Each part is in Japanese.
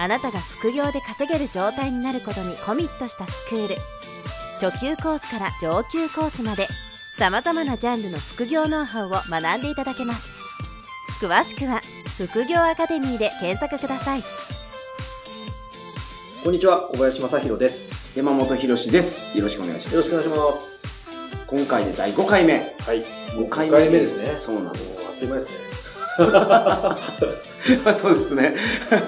あなたが副業で稼げる状態になることにコミットしたスクール初級コースから上級コースまでさまざまなジャンルの副業ノウハウを学んでいただけます詳しくは副業アカデミーで検索くださいこんにちは、小林正宏です。山本博史です。よろしくお願いします。よろしくお願いします。今回で第5回目。はい。5 5回目ですね。そうなんですあっという間ですね。そうですね。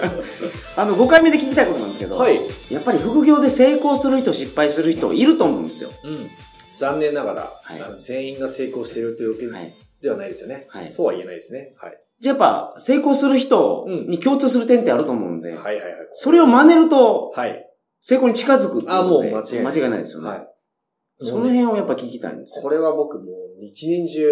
あの、5回目で聞きたいことなんですけど、はい。やっぱり副業で成功する人、失敗する人いると思うんですよ。うん。残念ながら、はい全員が成功しているというわけはい。ではないですよね。はいそうは言えないですね。はい。じゃあやっぱ、成功する人に共通する点ってあると思うんで、はいはいはい。それを真似ると、はい。成功に近づくっていうあ、もう間違いない。間違いないですよね。はい。その辺をやっぱ聞きたいんですよ。これは僕もう一年中、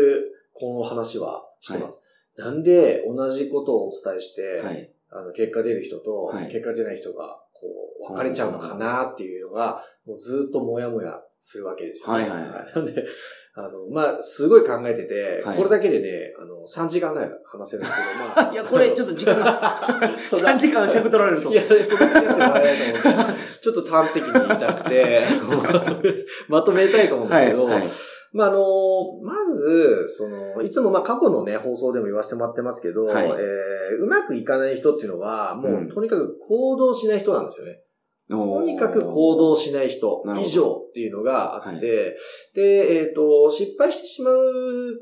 この話はしてます。なんで同じことをお伝えして、はい。あの、結果出る人と、はい結果出ない人が、こう、分かれちゃうのかなっていうのが、もうずっともやもやするわけですよ、はいはいはいなんで、あの、まあ、すごい考えてて、はいこれだけでね、あの、3時間ぐらい話せるんですけど、まあ。いや、これちょっと時間が、そんな3時間尺取られるとい。や、そんな付き合ってもらえないと思って、ちょっと端的に言いたくて、まとめたいと思うんですけど、はい。まあ、あの、まず、その、いつもまあ過去のね、放送でも言わせてもらってますけど、はいえーうまくいかない人っていうのは、もう、うんとにかく行動しない人なんですよね。ととにかく行動しない人以上っていうのがあって、はいで、えっ、と、失敗してしまう、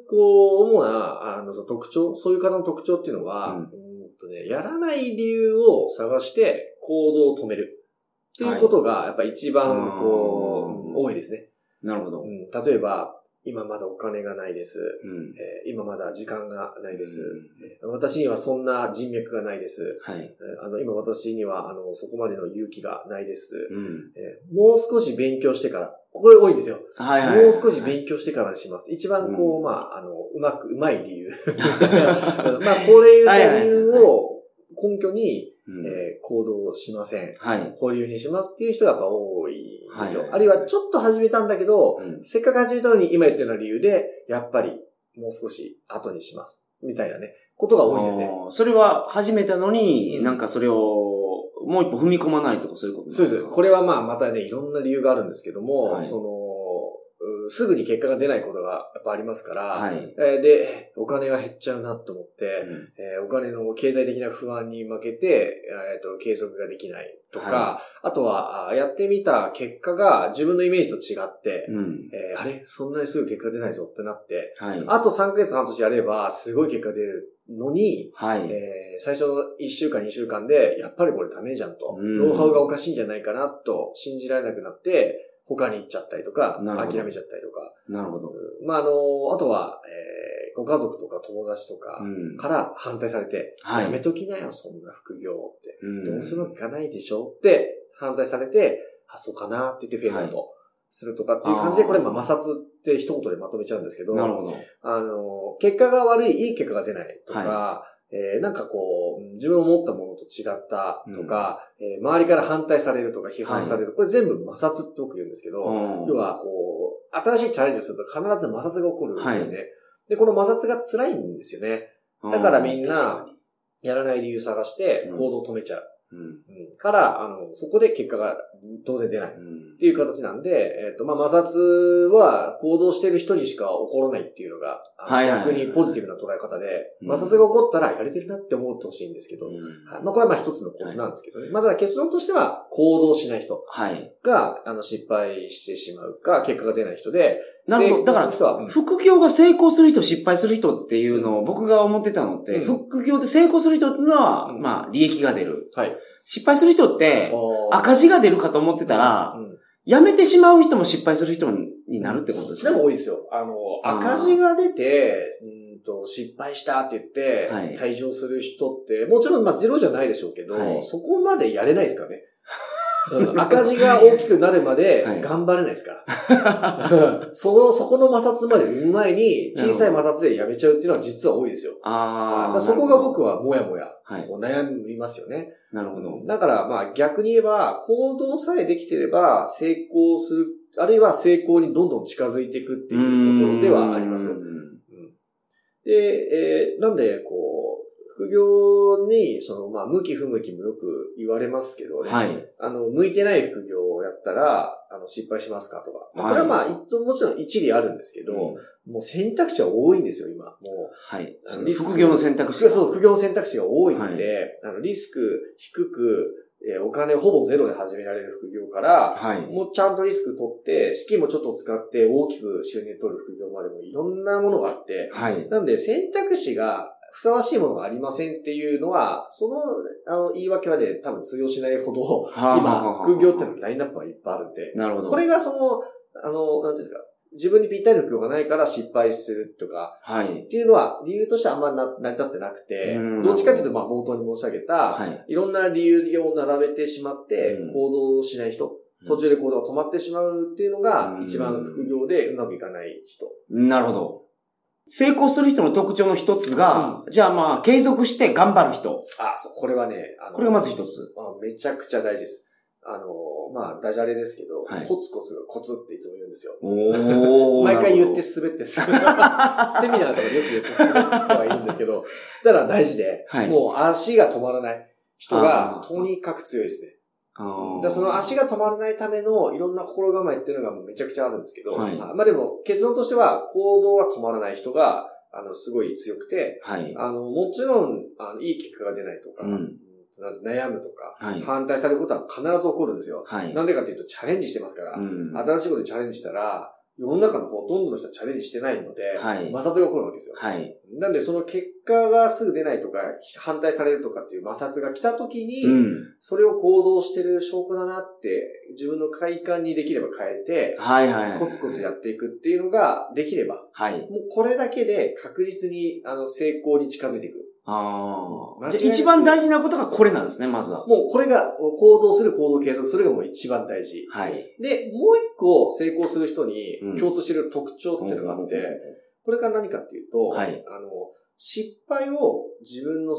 こう、主な、あの、特徴、そういう方の特徴っていうのは、うんうんとね、やらない理由を探して行動を止める。っていうことが、やっぱ一番、こう、うん多いですね。なるほど。うん、例えば、今まだお金がないです。うん。えー今まだ時間がないです。うんえー私にはそんな人脈がないです。はい。えーあの、今私には、あの、そこまでの勇気がないです。うん。えーもう少し勉強してから、これ多いんですよ。はいはい。もう少し勉強してからにします。一番こう、うんまあ、あの、うまく、うまい理由。まあ、これ理由を根拠に、うんえー行動しません。はい。保留にしますっていう人がやっぱ多いんですよ。はいあるいはちょっと始めたんだけど、うんせっかく始めたのに今言ったような理由で、やっぱりもう少し後にします。みたいなね、ことが多いんですね。それは始めたのに、うんなんかそれをもう一歩踏み込まないとかそういうことそうです。これ、れはまあまたね、いろんな理由があるんですけども、はいその、うすぐに結果が出ないことがやっぱありますから、はい。えーで、お金が減っちゃうなと思って、うんえーお金の経済的な不安に負けて、えーと継続ができないとか、はあとは、あやってみた結果が自分のイメージと違って、うん。えーあれ？そんなにすぐ結果出ないぞってなって、はい。あと3ヶ月半年やれば、すごい結果出るのに、はい。えー最初の1週間2週間で、やっぱりこれダメじゃんと、うんノウハウがおかしいんじゃないかなと信じられなくなって、他に行っちゃったりとか、諦めちゃったりとか。なるほど。まあ、あの、あとは、えーご家族とか友達とかうん。から反対されて、はいやめときなよ、そんな副業って。うんどうするわけいかないでしょって反対されて、あ、そうかなって言ってフェードアウトするとかっていう感じで、これまあ摩擦って一言でまとめちゃうんですけど、なるほど。あの、結果が悪い、いい結果が出ないとか、えーなんかこう、自分の思ったものと違ったとか、えー周りから反対されるとか批判される。これ全部摩擦って僕言うんですけど、うん要はこう、新しいチャレンジをすると必ず摩擦が起こるんですね。で、この摩擦が辛いんですよね。だからみんなやらない理由探してうん行動を止めちゃう。から、あの、そこで結果が当然出ない。うん。っていう形なんで、えっ、と、まあ、摩擦は行動してる人にしか起こらないっていうのが、逆にポジティブな捉え方で、うん。摩擦が起こったらやれてるなって思ってほしいんですけど、うん。はい。まあ、これはまあ一つのコツなんですけどね。まあ、ただ結論としては、行動しない人はい。が、あの、失敗してしまうか、結果が出ない人で、なるほど。だから、副業が成功する人、失敗する人っていうのを僕が思ってたのって、うん副業で成功する人っていうのは、うんまあ、利益が出る。はい。失敗する人って、赤字が出るかと思ってたら、うん辞めてしまう人も失敗する人になるってことでですね。も多いですよ。あの、赤字が出て、うんうんと、失敗したって言って、はい退場する人って、もちろんまあゼロじゃないでしょうけど、はいそこまでやれないですからね。うん赤字が大きくなるまではい頑張れないですから。その、そこの摩擦まで生む前に、小さい摩擦でやめちゃうっていうのは実は多いですよ。ああ。そこが僕は。はもやもや、悩みますよね。なるほど。だからまあ逆に言えば、行動さえできてれば成功する、あるいは成功にどんどん近づいていくっていうところではあります。うんで、えーなんで、こう、副業に、その、まあ、向き不向きもよく言われますけどね。はい。あの、向いてない副業をやったら、あの、失敗しますかとか。まあこれはまあ、一もちろん一理あるんですけど、もう選択肢は多いんですよ、今。もう。はい。副業の選択肢が。そう、副業の選択肢が多いんで、はいあの、リスク低く、えーお金ほぼゼロで始められる副業から、はい。もうちゃんとリスク取って、資金もちょっと使って大きく収入取る副業までもいろんなものがあって、はい。なんで選択肢がふさわしいものがありませんっていうのは、その、あの、言い訳はね、多分通用しないほど、今、あ副業っていうのラインナップはいっぱいあるんで、なるほど。これがその、あの、なんていうんですか、自分にぴったりの副業がないから失敗するとか、はい。っていうのは理由としてはあんまりな成り立ってなくてうん、どっちかというと、まあ、冒頭に申し上げた、はい。いろんな理由を並べてしまってうん、行動しない人、途中で行動が止まってしまうっていうのがう、ん一番副業でうまくいかない人。なるほど。成功する人の特徴の一つが、じゃあまあ、継続して頑張る人。あ、そう、これはね、あのこれがまず一つ。あめちゃくちゃ大事です。あの、まあ、ダジャレですけど、はいコツコツがコツっていつも言うんですよ。お 毎回言って滑ってる セミナーとかでよく言って滑ってはいるんですけど、だから大事で、はいもう足が止まらない人がとにかく強いですね。あだその足が止まらないためのいろんな心構えっていうのがもうめちゃくちゃあるんですけど、はいまあまあでも結論としては行動は止まらない人が、あの、すごい強くて、はい。あの、もちろん、あのいい結果が出ないとか、うん悩むとか、はい反対されることは必ず起こるんですよ。はい。なんでかっていうとチャレンジしてますから、うん新しいことにチャレンジしたら、世の中のほとんどの人はチャレンジしてないので、はい摩擦が起こるわけですよ。はい。なんでその結果がすぐ出ないとか、反対されるとかっていう摩擦が来た時に、うん。それを行動してる証拠だなって、自分の快感にできれば変えて、はいはい。コツコツやっていくっていうのができれば、はい。もうこれだけで確実にあの成功に近づいていく。ああ。じゃあ一番大事なことがこれなんですね、まずは。もうこれが行動する行動継続、それがもう一番大事。はい。で、もう一個成功する人にうん共通してる特徴っていうのがあって、これが何かっていうと、はいあの、失敗を自分の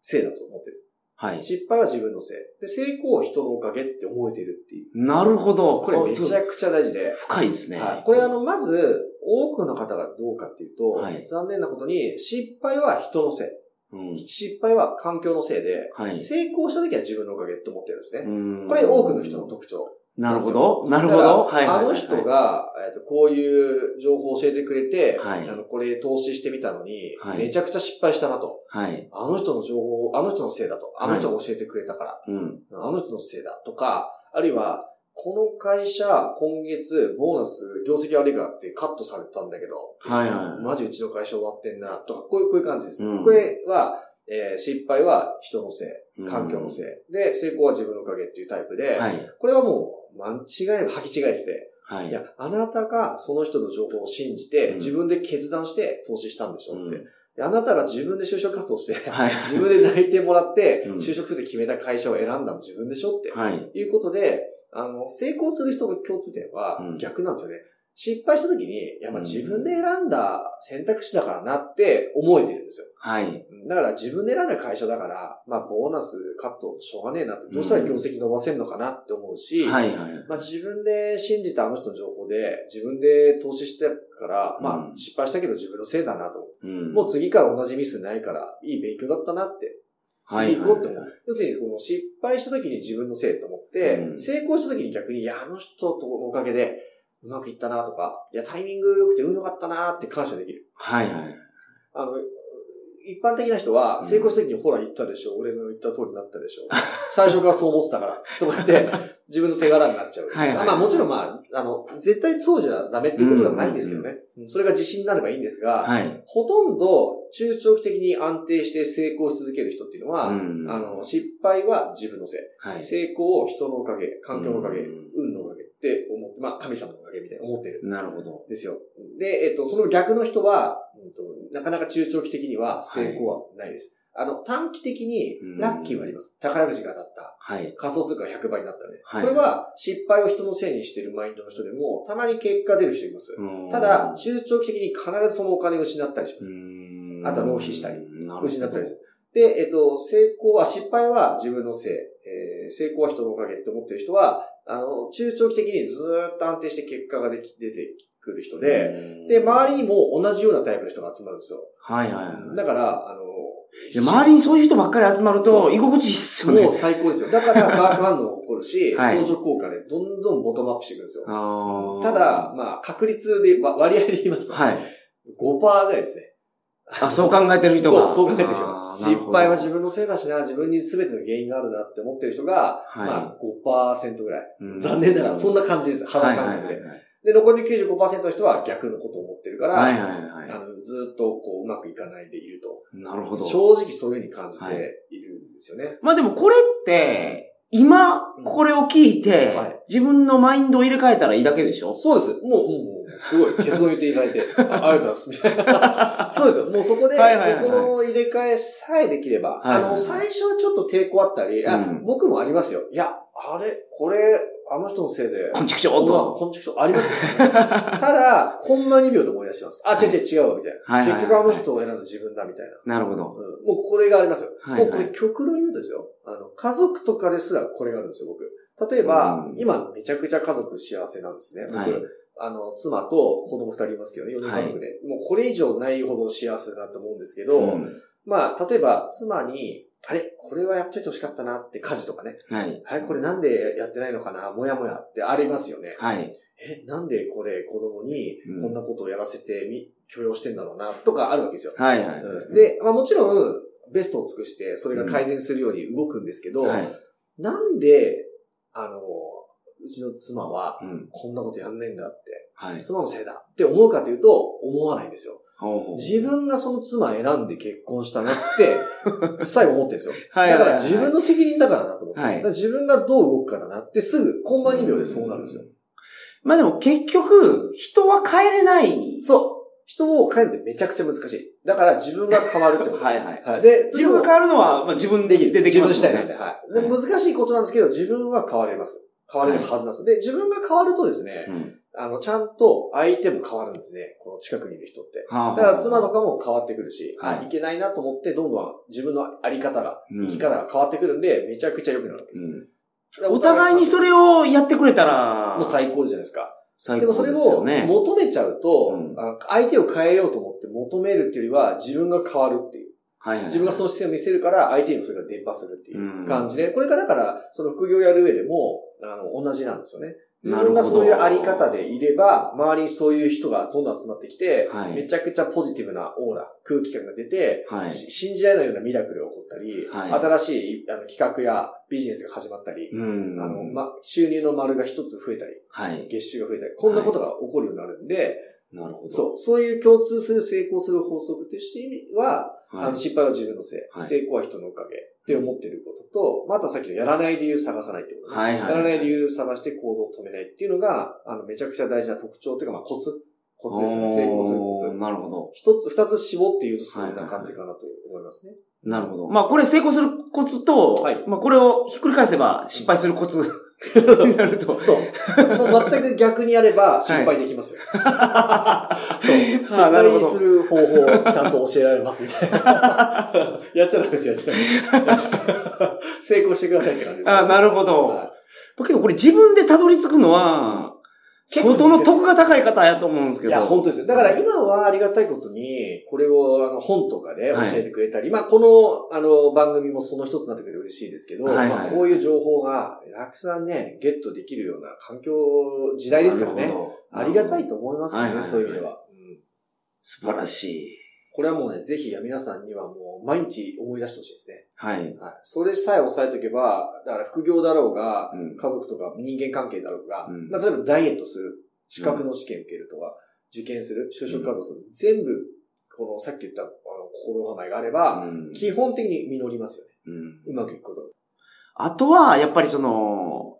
せいだと思ってる。はい。失敗は自分のせい。で、成功は人のおかげって思えてるっていう。なるほど。これめちゃくちゃ大事で、深いですね。はい、これあの、まず、多くの方がどうかっていうと、はい残念なことに、失敗は人のせい。うん。失敗は環境のせいで、はい。成功した時は自分のおかげって思ってるんですね。うんこれ多くの人の特徴。なるほど。なるほだど。はい。あの人が、えっとこういう情報を教えてくれて、はいあのこれ投資してみたのに、はいめちゃくちゃ失敗したなと。はい。あの人の情報、あの人のせいだと。あの人が教えてくれたから。うん。あの人のせいだとか、あるいは、この会社、今月、ボーナス、業績悪いからってカットされたんだけど、はいはいマジうちの会社終わってんな、とか、こういう、こういう感じです。うんこれは、えー失敗は人のせい、うん環境のせい、で、成功は自分のおかげっていうタイプで、はい。これはもう、間違い、履き違えてて、はい。いや、あなたがその人の情報を信じて、うん自分で決断して投資したんでしょって。あなたが自分で就職活動して、はい。自分で泣いてもらって、うん就職するって決めた会社を選んだの自分でしょって。はい。いうことで、あの、成功する人の共通点はうん逆なんですよね。失敗した時に、いや、まあうん自分で選んだ選択肢だからなって思えてるんですよ。はい。だから自分で選んだ会社だから、まあボーナスカットしょうがねえなって、どうしたら業績伸ばせんのかなって思うし、はい。はい。まあ自分で信じたあの人の情報で、自分で投資してから、まうんあ失敗したけど自分のせいだなと。うんもう次から同じミスないから、いい勉強だったなって。はい次行こうって思う。要するに、この失敗した時に自分のせいと思って、うん成功した時に逆に、いや、あの人とのおかげでうまくいったなとか、いや、タイミング良くて運良かったなって感謝できる。はい。はい。あの、一般的な人はうん成功した時に、ほら言ったでしょ、俺の言った通りになったでしょ。最初からそう思ってたから、とか言って、自分の手柄になっちゃう。はいはいまあもちろんまあ、あの、絶対そうじゃダメっていうことではないんですけどね。それが自信になればいいんですが、はい。ほとんど中長期的に安定して成功し続ける人っていうのは、うんあの、失敗は自分のせい。はい。成功を人のおかげ、環境のおかげ、うん運のおかげ。って思って、まあ神様のおかげみたいに思ってる。なるほど。ですよ。で、えっと、その逆の人は、うんと、なかなか中長期的には成功はないです。あの、短期的にラッキーはあります。宝くじが当たった。はい。仮想通貨が100倍になったね。はいこれは失敗を人のせいにしてるマインドの人でも、たまに結果出る人います。うんただ、中長期的に必ずそのお金を失ったりしまうす。んあとは浪費したり失ったりする。で、えっと、成功は、失敗は自分のせい、えー成功は人のおかげって思ってる人は、あの、中長期的にずーっと安定して結果ができ出てくる人で、で、周りにも同じようなタイプの人が集まるんですよ。はいはいはい。だから、あの、いや周りにそういう人ばっかり集まるそと、う居心地いいっすよね。もう最高ですよ。だから、化学反応が起こるし、はい相乗効果でどんどんボトムアップしていくんですよ。ただ、、まあ、確率で、わ 割合で言いますと、はい。5%ぐらいですね。あ、そう考えてる人が。そう、そう考えてる人あー失敗は自分のせいだしな、自分に全ての原因があるなって思ってる人が、ほどまあ5%ぐらい。うん残念ながら、そんな感じです。肌はい感覚で。はいはいはい。で、残りの95%の人は逆のことを思ってるから、はいはいはあのずっとこう、うまくいかないでいると。い。なるほど。正直そういうふうに感じているんですよね。まあでもこれって、今、これを聞いて、はい自分のマインドを入れ替えたらいいだけでしょ？そうです。もう、もう、すごい、結論言っていただいて、あありがとうございます、みたいな。そうですよ。もうそこで、はいはいはいはいこの入れ替えさえできれば、はいはいはいあの、最初はちょっと抵抗あったり、僕もありますよ。いや、あれ、これ、あの人のせいで、こんちくしょこなうんと。こんちくしょうありますよ、ね。ただ、コンマ2秒で思い出します。あ、違う違う違うわ、みたいな。はいはいはい結局あの人を選んだ自分だ、みたいな。なるほど。うん、もうこれがありますよ。はいはいもうこれ極論言うとですよ。あの、家族とかですらこれがあるんですよ、僕。例えば、うん今めちゃくちゃ家族幸せなんですね。僕、はいあの、妻と子供二人いますけどね、4人家族で。もうこれ以上ないほど幸せだと思うんですけど、うんまあ、例えば妻に、あれこれはやっといてほしかったなって家事とかね。はい。あれこれなんでやってないのかな？もやもやってありますよね。はい。え、なんでこれ子供にうんこんなことをやらせてみ、許容してんだろうなとかあるわけですよ。はいはい。うんで、まあもちろん、ベストを尽くして、それが改善するように動くんですけど、はい。なんで、あの、うちの妻は、うん。こんなことやんないんだって、はい。妻のせいだって思うかというと、思わないんですよ。自分がその妻選んで結婚したなって、最後思ってるんですよ。はいだから自分の責任だからなと思って。はい自分がどう動くかだなって、すぐ、コンマ2秒でそうなるんですよ。まあでも結局、人は変えれない。そう。人を変えるってめちゃくちゃ難しい。だから自分が変わるってこと。はいはい。はい。で、自分が変わるのは、まあ、自分で出てきます自分もんね。次第なんで、はい。で難しいことなんですけど、自分は変われます。変われるはずなんです。で、自分が変わるとですね、うんあの、ちゃんと相手も変わるんですね。この近くにいる人って。はあだから妻とかも変わってくるし、はいけないなと思って、どんどん自分のあり方が、うん生き方が変わってくるんで、めちゃくちゃ良くなるわけです。お互いにそれをやってくれたら、もう最高じゃないですか。最でもそれ高ですよをね。求めちゃうと、うんあ相手を変えようと思って求めるっていうよりは、自分が変わるっていう。はいはい。自分がその姿勢を見せるから、相手にもそれが伝播するっていう感じで、これがだから、その副業やる上でも、あの、同じなんですよね。自分がそういうあり方でいれば、周りにそういう人がどんどん集まってきて、はいめちゃくちゃポジティブなオーラ、空気感が出て、はい。し信じられないようなミラクルが起こったり、はい新しいあの企画やビジネスが始まったり、うん。あの、ま、収入の丸が一つ増えたり、はい。月収が増えたり、こんなことが起こるようになるんで、なるほど。そう、そういう共通する成功する法則として意味は、はい。あの失敗は自分のせい、はい成功は人のおかげって思っていることと、またさっきのやらない理由探さないってことね、はいはいやらない理由探して行動を止めないっていうのが、あの、めちゃくちゃ大事な特徴というか、まあ、コツ。コツですね。成功するコツ。なるほど。一つ、二つ絞って言うとそんな感じかなと思いますね。なるほど。まあこれ成功するコツと、はいまあこれをひっくり返せば失敗するコツに なると。そう。もう全く逆にやれば失敗できますよ。そう。失 あなるほど敗する方法をちゃんと教えられますみたいな。やっちゃダメですよ、やっちゃダメ。成功してくださいって感じです。あなるほど。はだけどこれ自分でたどり着くのは、相当の得が高い方やと思うんですけど。いや、本当ですよ。だから今はありがたいことに、これをあの本とかで教えてくれたり、まあこのあの番組もその一つになってくれて嬉しいですけど、はいはいまあこういう情報がたくさんね、ゲットできるような環境、時代ですからね。ありがたいと思いますよね、はいはいはいそういう意味では。うん素晴らしい。これはもうね、ぜひ皆さんにはもう毎日思い出してほしいですね。はい。はい。それさえ押さえておけば、だから副業だろうが、うん家族とか人間関係だろうが、うんまあ、例えばダイエットする、資格の試験受けるとか、受験する、就職活動する、全部、このさっき言ったあの心構えがあれば、うん基本的に実りますよね。うんうまくいくこと。あとは、やっぱりその、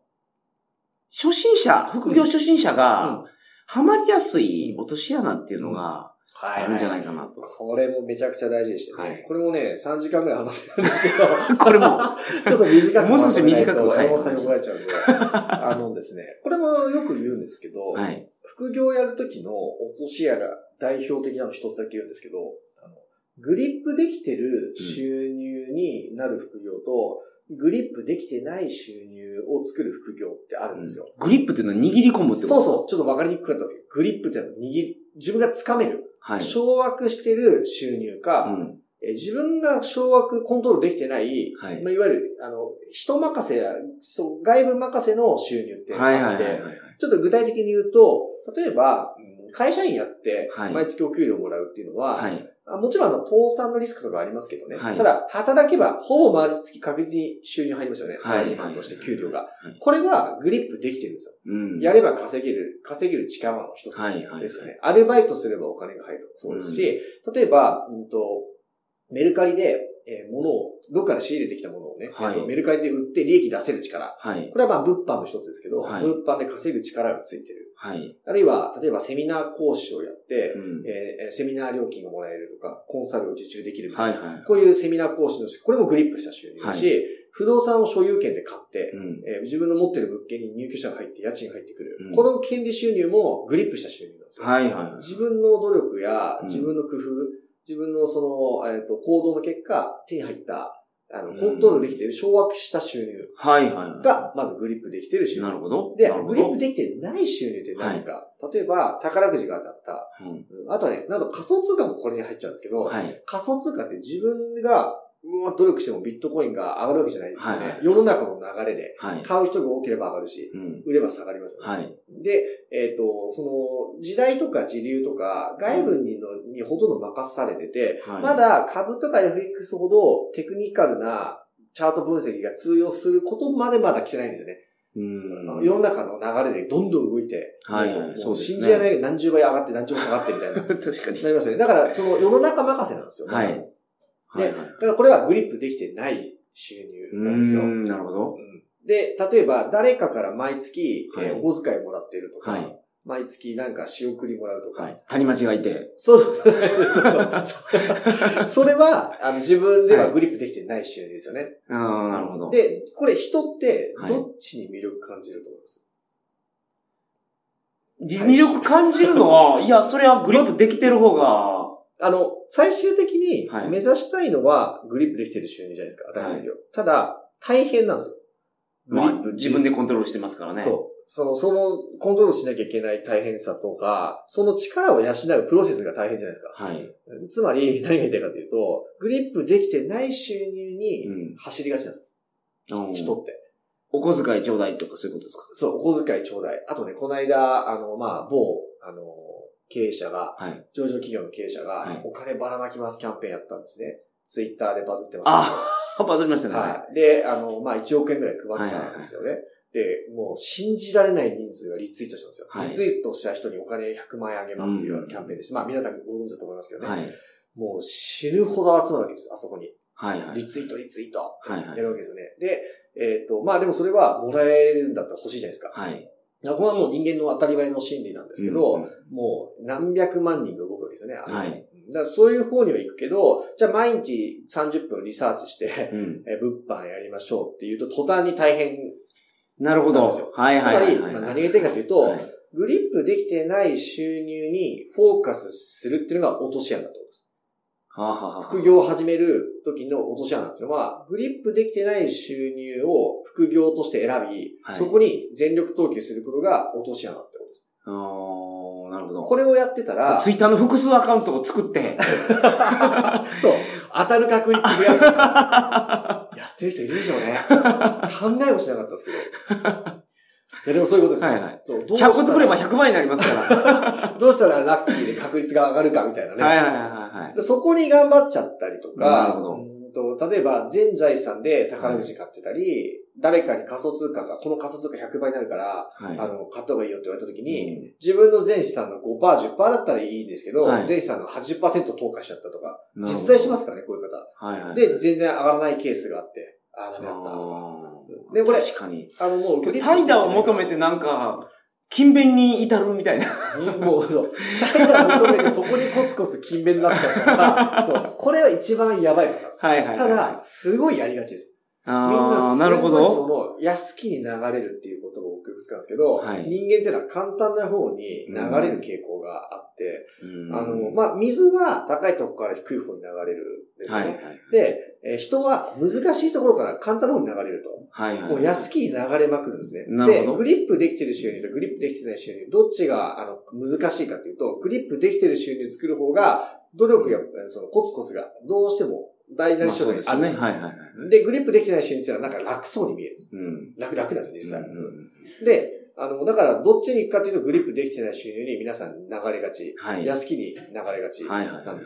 初心者、副業初心者うがん、ハマりやすい落とし穴っていうのがはあるんじゃないかなと。これもめちゃくちゃ大事でしてね。はいこれもね、3時間ぐらい話してるんですけど、これも、ちょっと短くもう少し短く山本さんに怒られちゃうんで。あのですね、これもよく言うんですけど、はい。副業をやるときの落とし穴代表的なの一つだけ言うんですけど、あのグリップできてる収入になる副業と、グリップできてない収入を作る副業ってあるんですよ。グリップっていうのは握り込むってことそうそう、ちょっとわかりにくかったんですけど、グリップってのは握り、自分が掴める、はい。掌握してる収入か、うん。えー自分が掌握、コントロールできてない、はいまあ、いわゆる、あの、人任せや、そう外部任せの収入ってあって、はいはいはいはい。ちょっと具体的に言うと、例えば、うん会社員やってはい、毎月お給料もらうっていうのは、はい。あもちろんあの、倒産のリスクとかありますけどね。はいただ、働けば、ほぼ毎月確実に収入入りますよね。はいサラリーマンとして給料が。はいこれはグリップできてるんですよ。うん。やれば稼げる、稼げる力の一つですよね。アルバイトすればお金が入る。そうですし、例えば、うんと、メルカリで、えー物を、どっかで仕入れてきたものをね、はいえっとメルカリで売って利益出せる力。はい。これはまあ物販の一つですけど、はい物販で稼ぐ力がついてる。はい。あるいは、例えばセミナー講師をやって、うん。えーセミナー料金がもらえるとか、コンサルを受注できるみたいなはいはい。こういうセミナー講師の、これもグリップした収入だし、は不動産を所有権で買って、うん。えー自分の持ってる物件に入居者が入って家賃が入ってくる。うんこの権利収入もグリップした収入なんですよ。はいはいはい。自分の努力やうん自分の工夫、自分のその、えっ、と、行動の結果、手に入った、あの、うんコントロールできている、掌握した収入はいはいはい。が、まずグリップできている収入。なるほど。でグリップできてない収入って何か、例えば、宝くじが当たった。うんうんあとはね、なんと仮想通貨もこれに入っちゃうんですけど、はい。仮想通貨って自分が、うわ努力してもビットコインが上がるわけじゃないですよね。はいはい世の中の流れで。はい。買う人が多ければ上がるし、うん。売れば下がりますよね。はい。で、えっ、と、その、時代とか時流とか、外部にのにほとんど任されてて、はい。まだ株とか FX ほどテクニカルなチャート分析が通用することまでまだ来てないんですよね。うん。世の中の流れでどんどん動いて、はいはいそうですね信じられない何十倍上がって何十倍下がってみたいな。確かに。なりますよね。だから、その世の中任せなんですよ。はいだからはいはい。だからこれはグリップできてない収入なんですよ。うーんなるほど。うんで、例えば誰かから毎月、えーはいお小遣いもらっているとか、はい毎月なんか仕送りもらうとか、はい。谷町がいて。そう、それはあの自分ではグリップできてない収入ですよね。ああ、なるほど。で、これ人ってはいどっちに魅力感じると思います、り魅力感じるのは、いや、それはグリップできてる方が、あの、最終的にはい目指したいのはグリップできてる収入じゃないですか。当たり前ですけど。ただ、大変なんですよ。まあ自分でコントロールしてますからね。そう。その、その、コントロールしなきゃいけない大変さとか、その力を養うプロセスが大変じゃないですか。はい。つまり、何が言いたいかというと、グリップできてない収入にうん走りがちなんです。うん人って。お小遣いちょうだいとかそういうことですか？そう、お小遣いちょうだい。あとね、この間、あの、まあ、某、あの、経営者が、はい。上場企業の経営者が、はいお金ばらまきますキャンペーンやったんですね。ツイッターでバズってます。ああ、バズりましたね。はい。で、あの、まあ、1億円ぐらい配ったんですよね。で、もう信じられない人数がリツイートしたんですよ。はいリツイートした人にお金100万円あげますっていうキャンペーンでした。まあ皆さんご存知だと思いますけどね。はい。もう死ぬほど集まるわけです、あそこに。はいはい。リツイート、リツイート。はいはいやるわけですよね。で、えっ、と、まあでもそれはもらえるんだったら欲しいじゃないですか。はい。これはもう人間の当たり前の心理なんですけど、うんもう何百万人が動くわけですよね。はいだそういう方には行くけど、じゃあ毎日30分リサーチして、うん。え物販やりましょうっていうと途端に大変。なるほど。はいつまり、はいはいはい。まあ何が言いたいかというと、はいグリップできてない収入にフォーカスするっていうのが落とし穴だと副業を始める時の落とし穴っていうのは、グリップできてない収入を副業として選び、はいそこに全力投球することが落とし穴ってことです。あーなるほど。これをやってたら、ツイッターの複数アカウントを作って、そう、当たる確率でやる やってる人いるでしょうね。考えもしなかったですけど。いやでもそういうことですよ。はいはいそうどうしたら100個作れば100万になりますから。どうしたらラッキーで確率が上がるかみたいなね。はいはいはいはい。でそこに頑張っちゃったりとなか、るほど例えば全財産で宝くじ買ってたり、誰かに仮想通貨が、この仮想通貨100倍になるから、はい。あの、買った方がいいよって言われた時に、うん自分の全資産の5%、10%だったらいいんですけど、はい全資産の80%投下しちゃったとか、実在しますからね、こういう方。はいはい。で、全然上がらないケースがあって、ああ、ダメだったとか。あで、これ、確かに。あの、もう怠惰を求めてなんか、勤勉に至るみたいな。もう、そう。怠惰を求めてそこにコツコツ勤勉になっちゃうから、そう。これは一番やばいことです。はいはいはい。ただ、すごいやりがちです。ああ、な、なるほど。その、安きに流れるっていう言葉をよく使うんですけど、はい人間っていうのは簡単な方に流れる傾向があって、うんあの、まあ、水は高いところから低い方に流れるんですよね。はいはい。で、えー人は難しいところから簡単な方に流れると。はいはい。もう安きに流れまくるんですね。で、グリップできてる収入とグリップできてない収入、どっちが、あの、難しいかというと、グリップできてる収入作る方が、努力や、そのコツコツが、どうしても大なり小なりまあるんですはいはいはい。で、グリップできてない収入っていうのはなんか楽そうに見える。うん。楽、楽なんですよ、実際。うんうんで、あの、だから、どっちに行くかというと、グリップできてない収入に皆さん流れがち。はい。安きに流れがちはいはいはいなん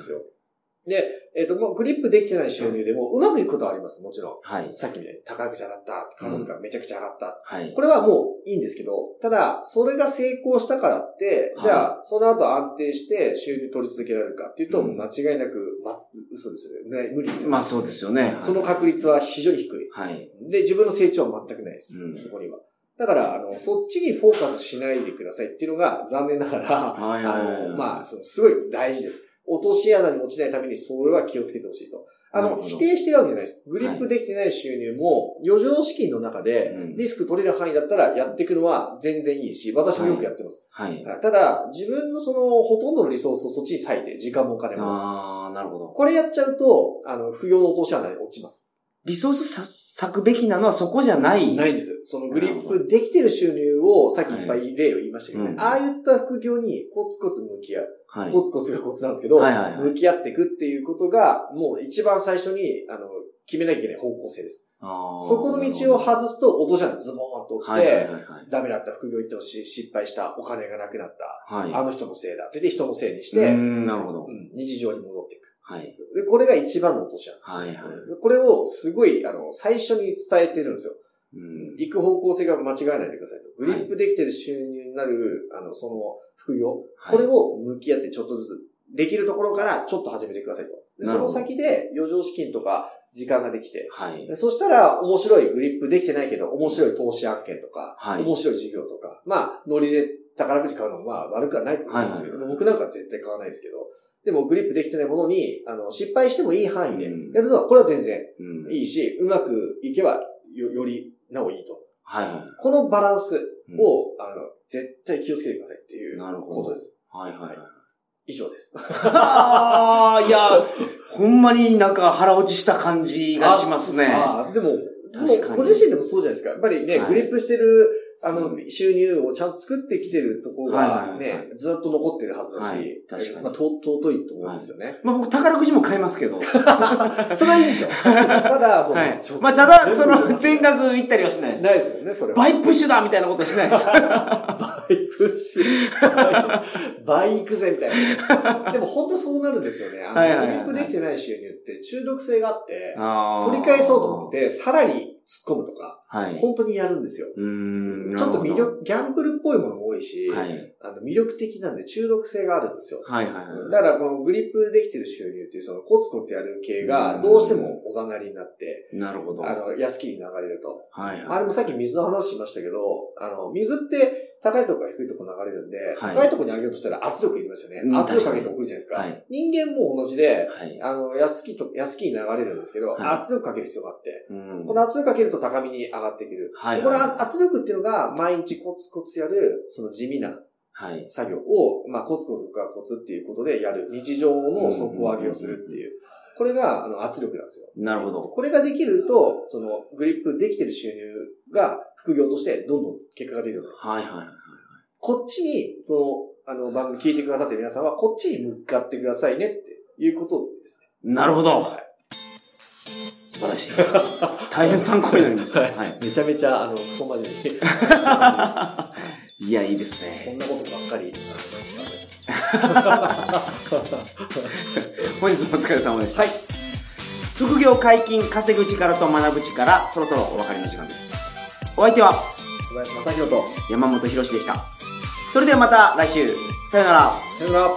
でえっ、と、もうグリップできてない収入でも、うまくいくことはあります、もちろん。はい。さっきみたいに高く上がった、数がめちゃくちゃ上がった。はい。これはもういいんですけど、ただ、それが成功したからって、はいじゃあ、その後安定して収入取り続けられるかっていうと、うん間違いなく、ま、嘘ですよね。ね無理ですよね。まあそうですよね。その確率は非常に低い。はい。で、自分の成長は全くないです。うんそこには。だから、あの、そっちにフォーカスしないでくださいっていうのが残念ながら、はいはいはいあの、まあ、すごい大事です。落とし穴に落ちないためにそれは気をつけてほしいと。あの、否定してるわけじゃないです。グリップできてない収入も、余剰資金の中でうん、リスク取れる範囲だったらやっていくのは全然いいし、私もよくやってます。はい。はいただ、自分のその、ほとんどのリソースをそっちに割いて、時間もお金も。ああ、なるほど。これやっちゃうと、あの、不要の落とし穴に落ちます。リソース割くべきなのはそこじゃない。ないんです。そのグリップできてる収入を、さっきいっぱい例を言いましたけどね、うんああいった副業にコツコツ向き合う。はい。コツコツがコツなんですけど、はいはいはい向き合っていくっていうことが、もう一番最初に、あの、決めなきゃいけない方向性です。そこの道を外すと、落とし穴ズボーンと落ちて、はいはいはいはい。ダメだった副業行ってほしい、失敗した、お金がなくなった、はい。あの人のせいだって人のせいにして、うーんなるほどうん日常に戻っていく。はい。で、これが一番の落とし穴です、はいはいこれをすごい、あの、最初に伝えてるんですよ。うん。行く方向性が間違えないでくださいと。グリップできてる収入になる、あの、その副業、これを向き合ってちょっとずつ、できるところからちょっと始めてくださいと。でその先で余剰資金とか時間ができて、はい。でそしたら面白いグリップできてないけど、面白い投資案件とか、はい面白い事業とか、まあ、ノリで宝くじ買うのもまあ悪くはないと思うんですけど、はいはい僕なんかは絶対買わないですけど、でもグリップできてないものに、あの、失敗してもいい範囲でうんやるのは、これは全然うん。いいし、うまくいけばよよりなおいいと。はいはい。このバランスを、うんあの、絶対気をつけてくださいっていうなるほどことです。はいはいはい。以上です。ああ、いや、ほんまになんか腹落ちした感じがしますね。あでも、確かにご自身でもそうじゃないですか。やっぱりね、はいグリップしてる、あの、収入をちゃんと作ってきてるところはいがはいはいはね、ずっと残ってるはずだはいし、確かにまあ、と尊いと思うんですよね。まあ僕宝くじも買いますけど。それはいいんですよ。ただ、そ のはい。まあただ、その、全額行ったりはしないです。ないですよね、それは。バイプッシュだみたいなことはしないです。バイプッシュ。バイクぜみたいな。でも本当そうなるんですよね。あの、はいはいはいはいグリップできてない収入って中毒性があって、取り返そうと思っ。て、さらに突っ込むとか、はい。本当にやるんですよ。うーん。ちょっと魅力、ギャンブルっぽいものも多いし、はい。あの魅力的なんで中毒性があるんですよ。はいはいはい。だからこのグリップできてる収入っていうそのコツコツやる系がどうしてもおざなりになって、なるほど。あの、安きに流れると。はいはい。あれもさっき水の話しましたけど、あの、水って高いとこから低いとこ流れるんで、はい高いとこに上げようとしたら圧力いりますよね。うん圧力かけて送るじゃないですか。はい人間も同じで、はい。あの、安きと、安きに流れるんですけど、はい圧力かける必要があって、うんこの圧力かけると高みに上がってくる。はいこれは圧力っていうのが毎日コツコツやる、その地味ないはい。作業を、まあ、コツコツがコツっていうことでやる。日常の底上げをするっていう。これが、あの、圧力なんですよ。なるほど。これができると、その、グリップできてる収入が副業としてどんどん結果が出るようになる。はいはいはい。こっちに、この、あの、番組聞いてくださってる皆さんは、こっちに向かってくださいねっていうことですね。なるほど。は素晴らしい。大変参考になりました。は。い。めちゃめちゃ、あの、クソ真面目に。いや、いいですこんね。なことばっかり、あの、毎日考えて 本日もお疲れ様でした。はい。副業解禁、稼ぐ力と学ぶ力、そろそろお別れの時間です。お相手は小林正宏と、山本博史でした。それではまた来週。さよなら。さよなら。